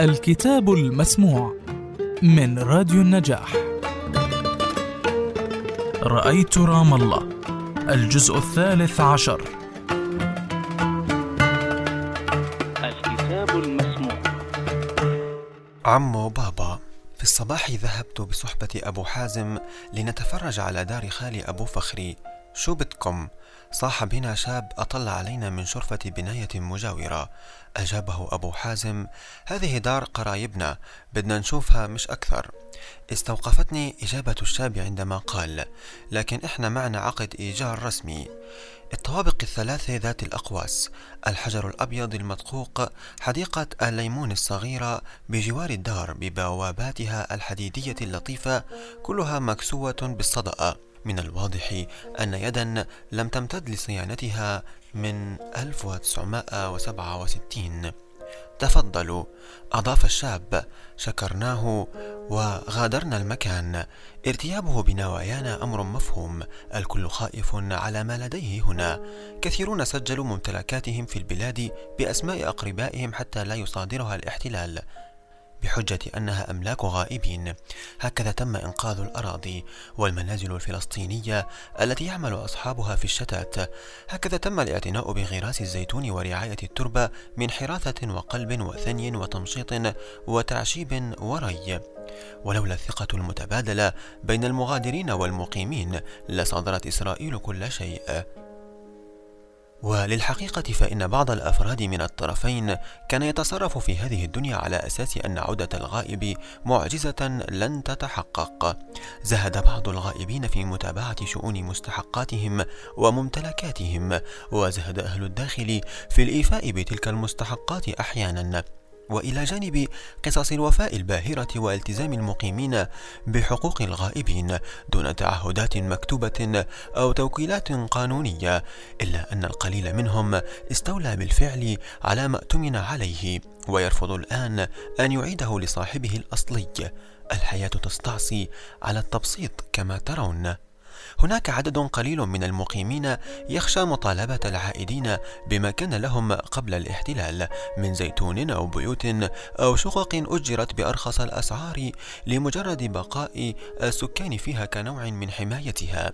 الكتاب المسموع من راديو النجاح. رأيت رام الله الجزء الثالث عشر. الكتاب المسموع. عمو بابا في الصباح ذهبت بصحبة أبو حازم لنتفرج على دار خالي أبو فخري. شو بدكم؟ صاح بنا شاب أطل علينا من شرفة بناية مجاورة. أجابه أبو حازم هذه دار قرايبنا بدنا نشوفها مش أكثر. استوقفتني إجابة الشاب عندما قال لكن إحنا معنا عقد إيجار رسمي. الطوابق الثلاثة ذات الأقواس الحجر الأبيض المدقوق حديقة الليمون الصغيرة بجوار الدار ببواباتها الحديدية اللطيفة كلها مكسوة بالصدأ. من الواضح أن يدا لم تمتد لصيانتها من 1967 تفضلوا أضاف الشاب شكرناه وغادرنا المكان. ارتيابه بنوايانا أمر مفهوم الكل خائف على ما لديه هنا. كثيرون سجلوا ممتلكاتهم في البلاد بأسماء أقربائهم حتى لا يصادرها الاحتلال. بحجة أنها أملاك غائبين. هكذا تم إنقاذ الأراضي والمنازل الفلسطينية التي يعمل أصحابها في الشتات. هكذا تم الاعتناء بغراس الزيتون ورعاية التربة من حراثة وقلب وثني وتمشيط وتعشيب وري. ولولا الثقة المتبادلة بين المغادرين والمقيمين لصادرت إسرائيل كل شيء. وللحقيقة فإن بعض الأفراد من الطرفين كان يتصرف في هذه الدنيا على أساس أن عودة الغائب معجزة لن تتحقق. زهد بعض الغائبين في متابعة شؤون مستحقاتهم وممتلكاتهم، وزهد أهل الداخل في الإيفاء بتلك المستحقات أحيانا. وإلى جانب قصص الوفاء الباهرة والتزام المقيمين بحقوق الغائبين دون تعهدات مكتوبة أو توكيلات قانونية إلا أن القليل منهم استولى بالفعل على ما اؤتمن عليه ويرفض الآن أن يعيده لصاحبه الأصلي. الحياة تستعصي على التبسيط كما ترون. هناك عدد قليل من المقيمين يخشى مطالبة العائدين بما كان لهم قبل الاحتلال من زيتون أو بيوت أو شقق أجرت بأرخص الأسعار لمجرد بقاء السكان فيها كنوع من حمايتها.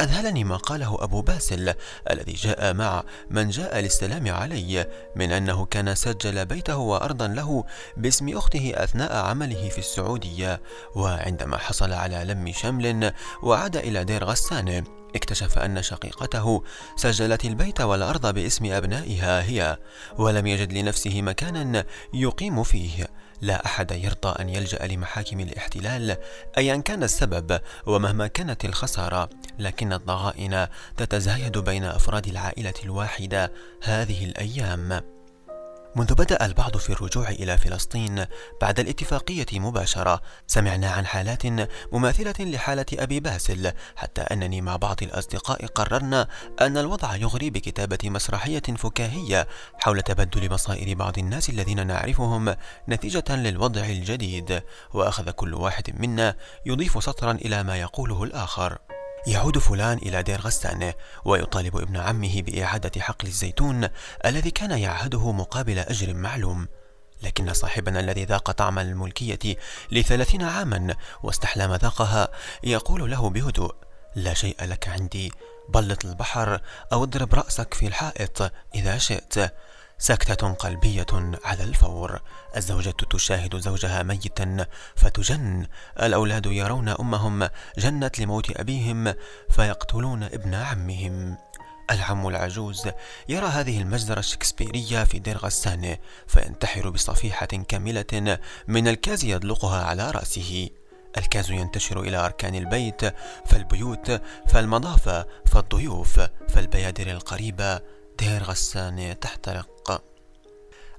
أذهلني ما قاله أبو باسل الذي جاء مع من جاء للسلام علي من أنه كان سجل بيته وأرضا له باسم أخته أثناء عمله في السعودية وعندما حصل على لم شمل وعاد إلى دير غسان. اكتشف أن شقيقته سجلت البيت والأرض باسم أبنائها هي ولم يجد لنفسه مكانا يقيم فيه. لا أحد يرضى أن يلجأ لمحاكم الاحتلال ايا كان السبب ومهما كانت الخسارة لكن الضغائن تتزايد بين أفراد العائلة الواحدة هذه الأيام. منذ بدأ البعض في الرجوع إلى فلسطين بعد الاتفاقية مباشرة سمعنا عن حالات مماثلة لحالة أبي باسل حتى أنني مع بعض الأصدقاء قررنا أن الوضع يغري بكتابة مسرحية فكاهية حول تبدل مصائر بعض الناس الذين نعرفهم نتيجة للوضع الجديد وأخذ كل واحد منا يضيف سطرا إلى ما يقوله الآخر. يعود فلان إلى دير غسان ويطالب ابن عمه بإعادة حقل الزيتون الذي كان يعهده مقابل أجر معلوم. لكن صاحبنا الذي ذاق طعم الملكية لثلاثين عاما واستحلى مذاقها يقول له بهدوء لا شيء لك عندي بلط البحر أو اضرب رأسك في الحائط إذا شئت. سكتة قلبية على الفور. الزوجة تشاهد زوجها ميتا فتجن. الأولاد يرون أمهم جنت لموت أبيهم فيقتلون ابن عمهم. العم العجوز يرى هذه المجزرة الشكسبيرية في دير غسان فينتحر بصفيحة كاملة من الكاز يدلقها على رأسه. الكاز ينتشر إلى أركان البيت فالبيوت فالمضافة فالضيوف فالبيادر القريبة دير غسان تحترق.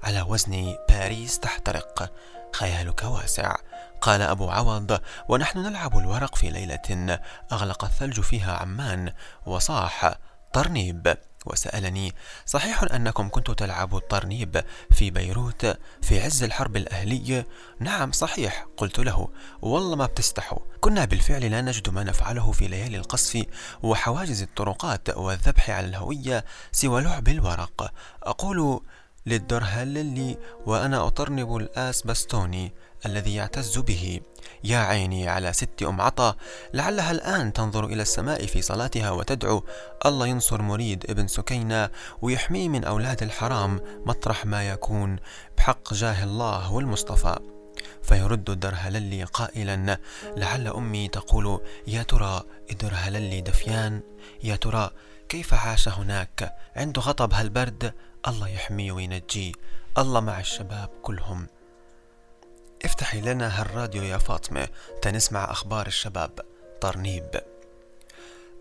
على وزن باريس تحترق. خيالك واسع. قال أبو عوض ونحن نلعب الورق في ليلة. أغلق الثلج فيها عمان. وصاح طرنيب. وسألني صحيح أنكم كنتم تلعبوا الطرنيب في بيروت في عز الحرب الأهلية؟ نعم صحيح. قلت له والله ما بتستحوا. كنا بالفعل لا نجد ما نفعله في ليالي القصف وحواجز الطرقات والذبح على الهوية سوى لعب الورق. أقول للدرهللي وأنا أطرنب الآس بستوني الذي يعتز به. يا عيني على ست أم عطا لعلها الآن تنظر إلى السماء في صلاتها وتدعو. الله ينصر مريد ابن سكينة ويحميه من أولاد الحرام مطرح ما يكون. بحق جاه الله والمصطفى. فيرد الدرهللي قائلا لعل أمي تقول يا ترى الدرهللي دفيان؟ يا ترى كيف عاش هناك؟ عنده غضب هالبرد؟ الله يحميه وينجيه. الله مع الشباب كلهم. افتحي لنا هالراديو يا فاطمة تنسمع أخبار الشباب. طرنيب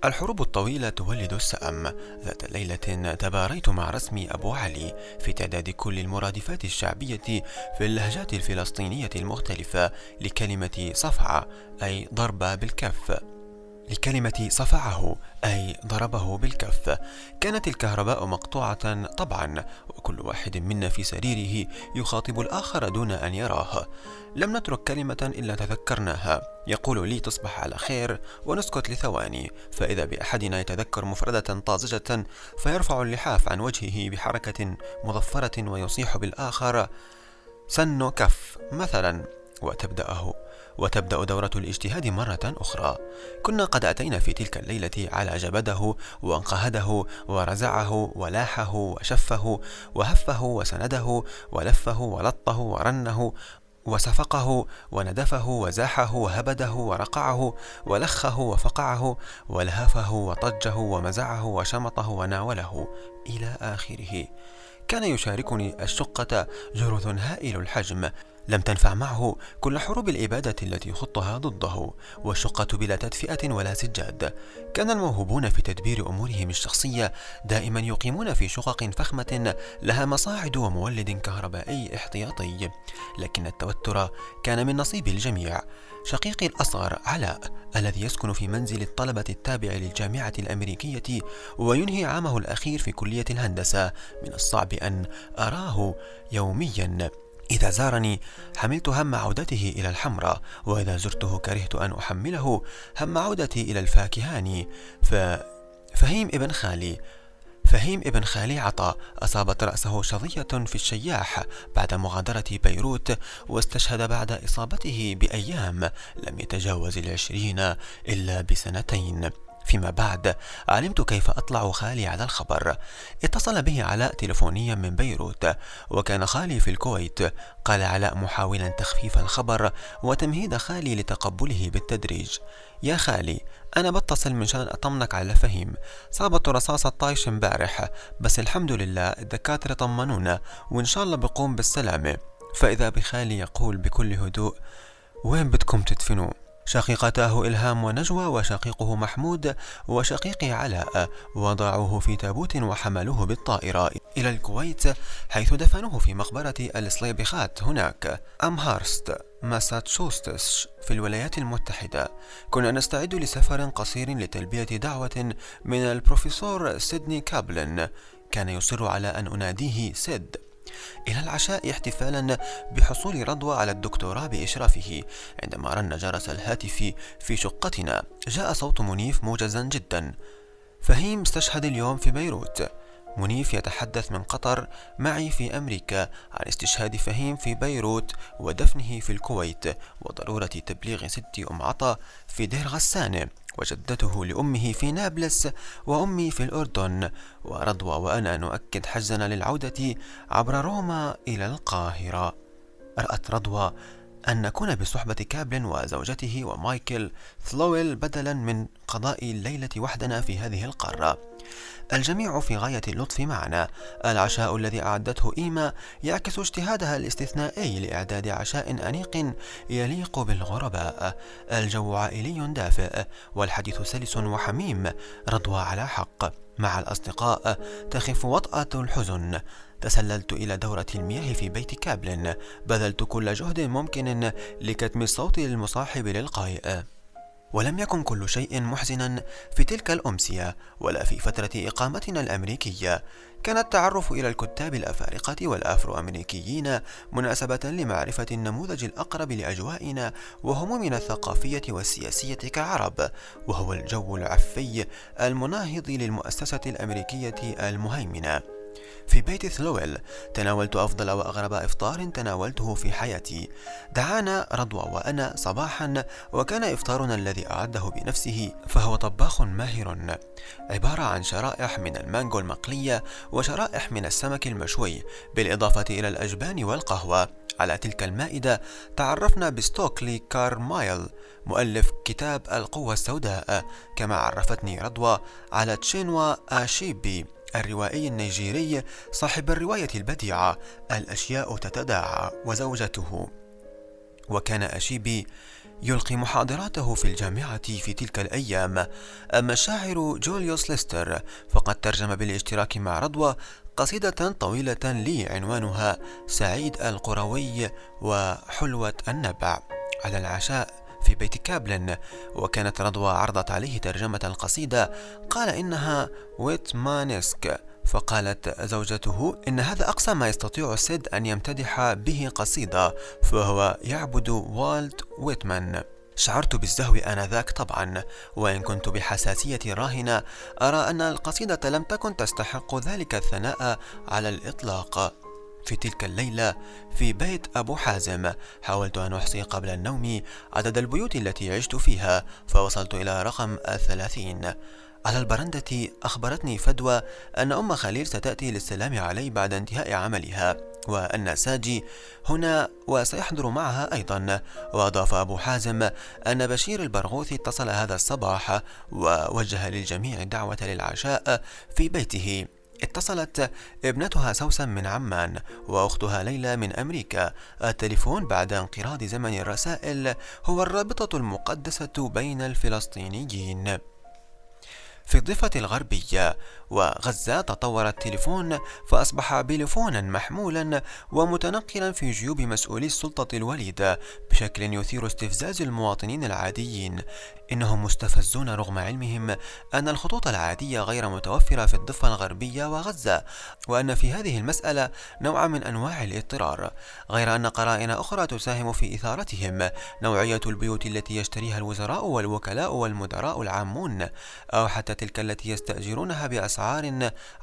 الحروب الطويلة تولد السأم. ذات ليلة تباريت مع رسمي أبو علي في تعداد كل المرادفات الشعبية في اللهجات الفلسطينية المختلفة لكلمة صفعة أي ضربة بالكف. لكلمة صفعه أي ضربه بالكف. كانت الكهرباء مقطوعة طبعا وكل واحد منا في سريره يخاطب الآخر دون أن يراه. لم نترك كلمة إلا تذكرناها. يقول لي تصبح على خير ونسكت لثواني. فإذا بأحدنا يتذكر مفردة طازجة فيرفع اللحاف عن وجهه بحركة مظفرة ويصيح بالآخر سن كف مثلا. وتبدأه. وتبدأ دورة الاجتهاد مرة أخرى. كنا قد أتينا في تلك الليلة على جبده وانقهده ورزعه ولاحه وشفه وهفه وسنده ولفه ولطه ورنه وسفقه وندفه وزاحه وهبده ورقعه ولخه وفقعه ولهفه وطجه ومزعه وشمطه وناوله إلى آخره. كان يشاركني الشقة جرث هائل الحجم. لم تنفع معه كل حروب الإبادة التي خطها ضده والشقة بلا تدفئة ولا سجاد. كان الموهوبون في تدبير أمورهم الشخصية دائما يقيمون في شقق فخمة لها مصاعد ومولد كهربائي احتياطي. لكن التوتر كان من نصيب الجميع. شقيقي الأصغر علاء الذي يسكن في منزل الطلبة التابع للجامعة الأمريكية وينهي عامه الأخير في كلية الهندسة. من الصعب أن أراه يوميا. إذا زارني حملت هم عودته إلى الحمراء وإذا زرته كرهت أن أحمله هم عودتي إلى الفاكهاني ف... فهيم ابن خالي فهيم ابن خالي عطا أصابت رأسه شظية في الشياح بعد مغادرة بيروت واستشهد بعد إصابته بأيام لم يتجاوز العشرين إلا بسنتين. فيما بعد علمت كيف أطلع خالي على الخبر. اتصل به علاء تلفونيا من بيروت. وكان خالي في الكويت. قال علاء محاولا تخفيف الخبر وتمهيد خالي لتقبله بالتدريج. يا خالي أنا بتصل منشان أطمنك على فهيم صابت رصاصة طايش امبارح. بس الحمد لله الدكاترة طمنونا وإن شاء الله بقوم بالسلامة. فإذا بخالي يقول بكل هدوء وين بدكم تدفنوه شقيقتاه إلهام ونجوى وشقيقه محمود وشقيقي علاء وضعوه في تابوت وحملوه بالطائرة إلى الكويت حيث دفنوه في مقبرة الصليبخات هناك أمهارست ماساتشوستس في الولايات المتحدة. كنا نستعد لسفر قصير لتلبية دعوة من البروفيسور سيدني كابلن. كان يصر على أن أناديه سيد. إلى العشاء احتفالا بحصول رضوى على الدكتوراه بإشرافه عندما رن جرس الهاتف في شقتنا. جاء صوت منيف موجزا جدا. فهيم استشهد اليوم في بيروت. منيف يتحدث من قطر معي في أمريكا عن استشهاد فهيم في بيروت ودفنه في الكويت وضرورة تبليغ ست أم عطا في دير غسان. وجدته لأمه في نابلس وأمي في الأردن ورضوى وأنا نؤكد حجزنا للعودة عبر روما إلى القاهرة. رأت رضوى أن نكون بصحبة كابلن وزوجته ومايكل ثلويل بدلا من قضاء الليلة وحدنا في هذه القارة. الجميع في غاية اللطف معنا. العشاء الذي أعدته إيما يعكس اجتهادها الاستثنائي لإعداد عشاء أنيق يليق بالغرباء. الجو عائلي دافئ والحديث سلس وحميم رضوى على حق. مع الأصدقاء تخف وطأة الحزن. تسللت إلى دورة المياه في بيت كابلن بذلت كل جهد ممكن لكتم الصوت المصاحب للقائئ ولم يكن كل شيء محزنا في تلك الأمسية ولا في فترة إقامتنا الأمريكية. كان التعرف إلى الكتاب الأفارقة والأفرو أمريكيين مناسبة لمعرفة النموذج الأقرب لأجوائنا وهمومنا الثقافية والسياسية كعرب وهو الجو العفي المناهض للمؤسسة الأمريكية المهيمنة. في بيت ثلويل تناولت أفضل وأغرب إفطار تناولته في حياتي. دعانا رضوى وأنا صباحا وكان إفطارنا الذي أعده بنفسه فهو طباخ ماهر. عبارة عن شرائح من المانجو المقلية وشرائح من السمك المشوي بالإضافة إلى الأجبان والقهوة. على تلك المائدة تعرفنا بستوكلي كارمايكل مؤلف كتاب القوة السوداء. كما عرفتني رضوى على تشينوا آشيبي. الروائي النيجيري صاحب الرواية البديعة الأشياء تتداعى وزوجته. وكان أشيبي يلقي محاضراته في الجامعة في تلك الأيام. أما الشاعر جوليوس ليستر فقد ترجم بالاشتراك مع رضوى قصيدة طويلة لي عنوانها سعيد القروي وحلوة النبع. على العشاء في بيت كابلن وكانت رضوى عرضت عليه ترجمة القصيدة قال إنها Whitmanesque فقالت زوجته إن هذا أقصى ما يستطيع سيد أن يمتدح به قصيدة فهو يعبد والت ويتمان. شعرت بالزهو آنذاك طبعا وإن كنت بحساسية راهنة أرى أن القصيدة لم تكن تستحق ذلك الثناء على الإطلاق. في تلك الليلة في بيت أبو حازم. حاولت أن أحصي قبل النوم عدد البيوت التي عشت فيها فوصلت إلى رقم الثلاثين. على البرندة أخبرتني فدوى أن أم خليل ستأتي للسلام علي بعد انتهاء عملها وأن ساجي هنا وسيحضر معها أيضا. وأضاف أبو حازم أن بشير البرغوثي اتصل هذا الصباح ووجه للجميع الدعوة للعشاء في بيته. اتصلت ابنتها سوسن من عمان وأختها ليلى من أمريكا. التليفون بعد انقراض زمن الرسائل هو الرابطة المقدسة بين الفلسطينيين. في الضفة الغربية وغزة تطور التليفون فأصبح بلفونا محمولا ومتنقلا في جيوب مسؤولي السلطة الوليدة بشكل يثير استفزاز المواطنين العاديين. إنهم مستفزون رغم علمهم أن الخطوط العادية غير متوفرة في الضفة الغربية وغزة وأن في هذه المسألة نوع من أنواع الاضطرار غير أن قرائن أخرى تساهم في إثارتهم. نوعية البيوت التي يشتريها الوزراء والوكلاء والمدراء العامون أو حتى تلك التي يستأجرونها بأسعار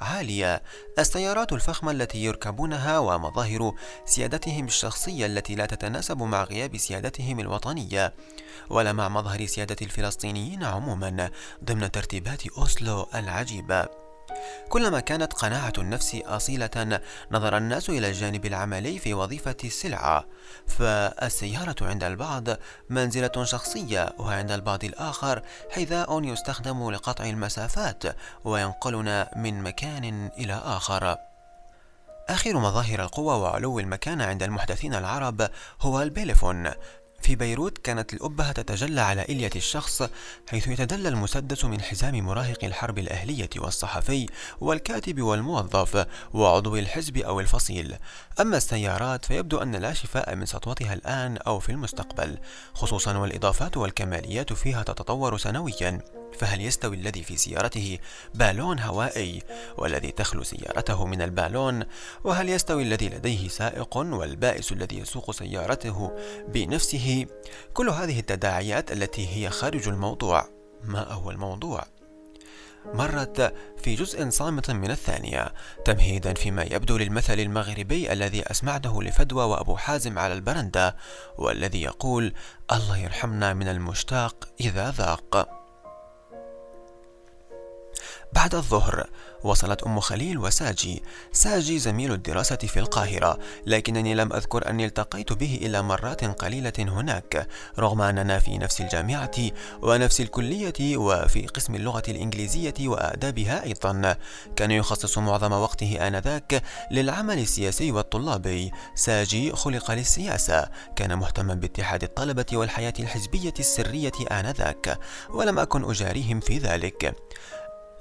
عالية. السيارات الفخمة التي يركبونها ومظاهر سيادتهم الشخصية التي لا تتناسب مع غياب سيادتهم الوطنية ولا مع مظهر سيادة الفلسطينيين عموما ضمن ترتيبات أوسلو العجيبة. كلما كانت قناعة النفس أصيلة نظر الناس إلى الجانب العملي في وظيفة السلعة. فالسيارة عند البعض منزلة شخصية وعند البعض الآخر حذاء يستخدم لقطع المسافات وينقلنا من مكان إلى آخر. آخر مظاهر القوة وعلو المكانة عند المحدثين العرب هو البيليفون في بيروت كانت الأبهة تتجلى على إلية الشخص حيث يتدلى المسدس من حزام مراهق الحرب الأهلية والصحفي والكاتب والموظف وعضو الحزب أو الفصيل. أما السيارات فيبدو أن لا شفاء من سطوتها الآن أو في المستقبل خصوصا والإضافات والكماليات فيها تتطور سنويا. فهل يستوي الذي في سيارته بالون هوائي والذي تخلو سيارته من البالون؟ وهل يستوي الذي لديه سائق والبائس الذي يسوق سيارته بنفسه؟ كل هذه التداعيات التي هي خارج الموضوع. ما هو الموضوع مرت في جزء صامت من الثانية تمهيدا فيما يبدو للمثل المغربي الذي أسمعته لفدوى وأبو حازم على البرندة والذي يقول الله يرحمنا من المشتاق إذا ذاق. بعد الظهر. وصلت أم خليل وساجي. ساجي زميل الدراسة في القاهرة. لكنني لم أذكر أني التقيت به إلا مرات قليلة هناك. رغم أننا في نفس الجامعة ونفس الكلية وفي قسم اللغة الإنجليزية وآدابها أيضا. كان يخصص معظم وقته آنذاك للعمل السياسي والطلابي ساجي خلق للسياسة. كان مهتما باتحاد الطلبة والحياة الحزبية السرية آنذاك. ولم أكن أجاريهم في ذلك.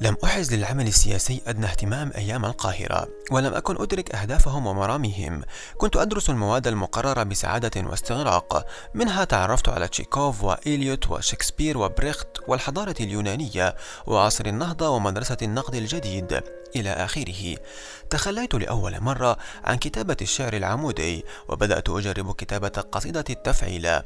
لم أحز للعمل السياسي أدنى اهتمام أيام القاهرة ولم أكن أدرك أهدافهم ومراميهم. كنت أدرس المواد المقررة بسعادة واستغراق. منها تعرفت على تشيكوف وإليوت وشكسبير وبريخت والحضارة اليونانية وعصر النهضة ومدرسة النقد الجديد إلى آخره. تخليت لأول مرة عن كتابة الشعر العمودي وبدأت أجرب كتابة قصيدة التفعيل.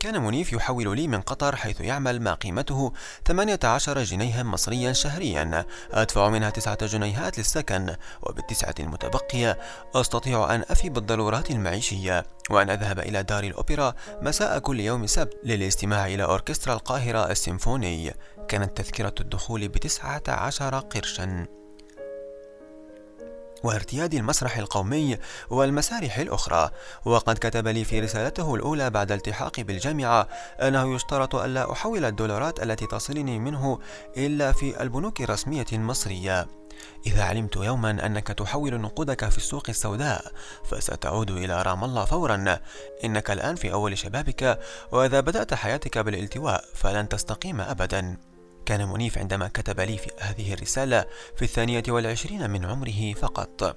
كان منيف يحول لي من قطر حيث يعمل ما قيمته 18 جنيها مصريا شهريا. أدفع منها تسعة جنيهات للسكن وبالتسعة المتبقية أستطيع أن أفي بالضرورات المعيشية وأن أذهب إلى دار الأوبرا مساء كل يوم سبت للاستماع إلى أوركسترا القاهرة السيمفوني. كانت تذكرة الدخول بتسعة عشر قرشا. وارتياد المسرح القومي والمسارح الأخرى. وقد كتب لي في رسالته الأولى بعد التحاقي بالجامعة أنه يشترط ألا أحول الدولارات التي تصلني منه إلا في البنوك الرسمية المصرية. إذا علمت يوما أنك تحول نقودك في السوق السوداء فستعود إلى رام الله فورا. إنك الآن في أول شبابك وإذا بدأت حياتك بالالتواء فلن تستقيم أبدا. كان منيف عندما كتب لي في هذه الرسالة في الثانية والعشرين من عمره فقط.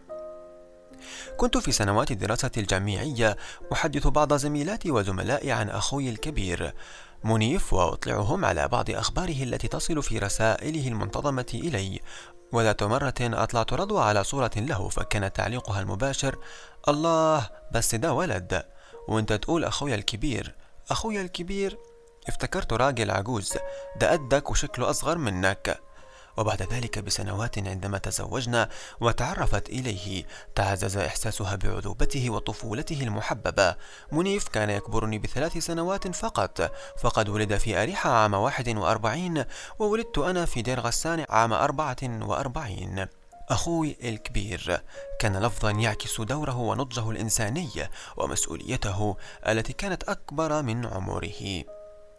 كنت في سنوات الدراسة الجامعية أحدث بعض زميلاتي وزملائي عن أخوي الكبير. منيف وأطلعهم على بعض أخباره التي تصل في رسائله المنتظمة إلي. وذات مرة أطلعت رضوى على صورة له فكان تعليقها المباشر الله بس ده ولد. وأنت تقول أخويا الكبير. أخويا الكبير افتكرت راجل عجوز ده قدك وشكله أصغر منك. وبعد ذلك بسنوات عندما تزوجنا وتعرفت إليه تعزز إحساسها بعذوبته وطفولته المحببة. منيف كان يكبرني بثلاث سنوات فقط فقد ولد في أريحة عام واحد وأربعين وولدت أنا في دير غسان عام أربعة وأربعين. أخوي الكبير كان لفظا يعكس دوره ونضجه الإنساني ومسؤوليته التي كانت أكبر من عمره.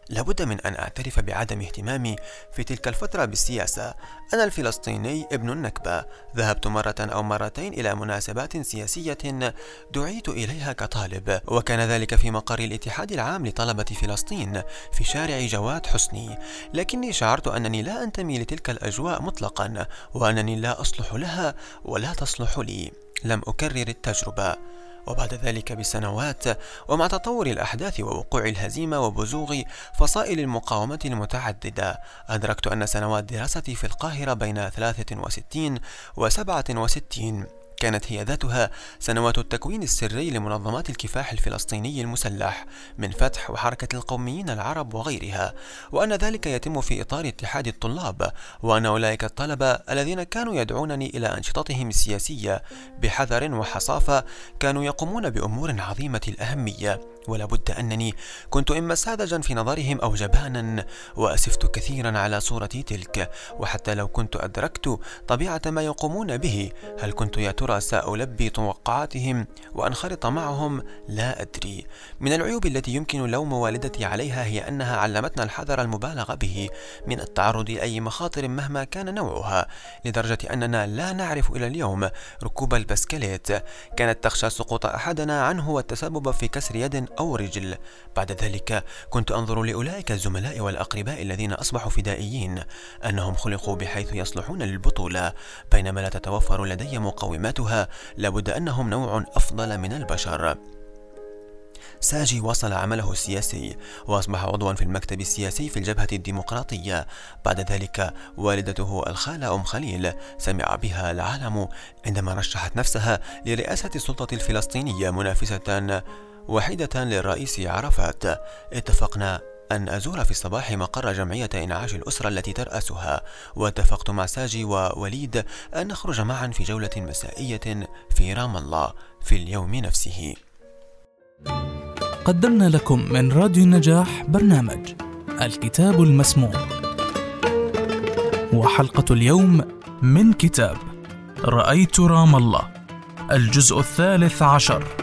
لابد من أن أعترف بعدم اهتمامي في تلك الفترة بالسياسة. أنا الفلسطيني ابن النكبة. ذهبت مرة أو مرتين إلى مناسبات سياسية دعيت إليها كطالب وكان ذلك في مقر الاتحاد العام لطلبة فلسطين في شارع جواد حسني. لكني شعرت أنني لا أنتمي لتلك الأجواء مطلقا وأنني لا أصلح لها ولا تصلح لي. لم أكرر التجربة. وبعد ذلك بسنوات ومع تطور الأحداث ووقوع الهزيمة وبزوغ فصائل المقاومة المتعددة أدركت أن سنوات دراستي في القاهرة بين 63 و 67 كانت هي ذاتها سنوات التكوين السري لمنظمات الكفاح الفلسطيني المسلح من فتح وحركة القوميين العرب وغيرها. وأن ذلك يتم في إطار اتحاد الطلاب وأن أولئك الطلبة الذين كانوا يدعونني إلى أنشطتهم السياسية بحذر وحصافة كانوا يقومون بأمور عظيمة الأهمية. ولا بد أنني كنت إما ساذجا في نظرهم أو جبانا وأسفت كثيرا على صورتي تلك وحتى لو كنت أدركت طبيعة ما يقومون به هل كنت يا ترى سألبي توقعاتهم وأنخرط معهم؟ لا أدري. من العيوب التي يمكن لوم والدتي عليها هي أنها علمتنا الحذر المبالغ به. من التعرض لأي مخاطر مهما كان نوعها لدرجة أننا لا نعرف إلى اليوم ركوب البسكليت. كانت تخشى سقوط أحدنا عنه والتسبب في كسر يد أو رجل. بعد ذلك كنت أنظر لأولئك الزملاء والأقرباء الذين أصبحوا فدائيين أنهم خلقوا بحيث يصلحون للبطولة. بينما لا تتوفر لدي مقوماتها لابد أنهم نوع أفضل من البشر. ساجي واصل عمله السياسي وأصبح عضوا في المكتب السياسي في الجبهة الديمقراطية. بعد ذلك والدته الخالة أم خليل سمع بها العالم عندما رشحت نفسها لرئاسة السلطة الفلسطينية منافسة وحيدة للرئيس عرفات. اتفقنا أن أزور في الصباح مقر جمعية إنعاش الأسرة التي ترأسها. واتفقت مع ساجي ووليد أن نخرج معا في جولة مسائية في رام الله في اليوم نفسه. قدمنا لكم من راديو النجاح برنامج الكتاب المسموع. وحلقة اليوم من كتاب رأيت رام الله الجزء الثالث عشر.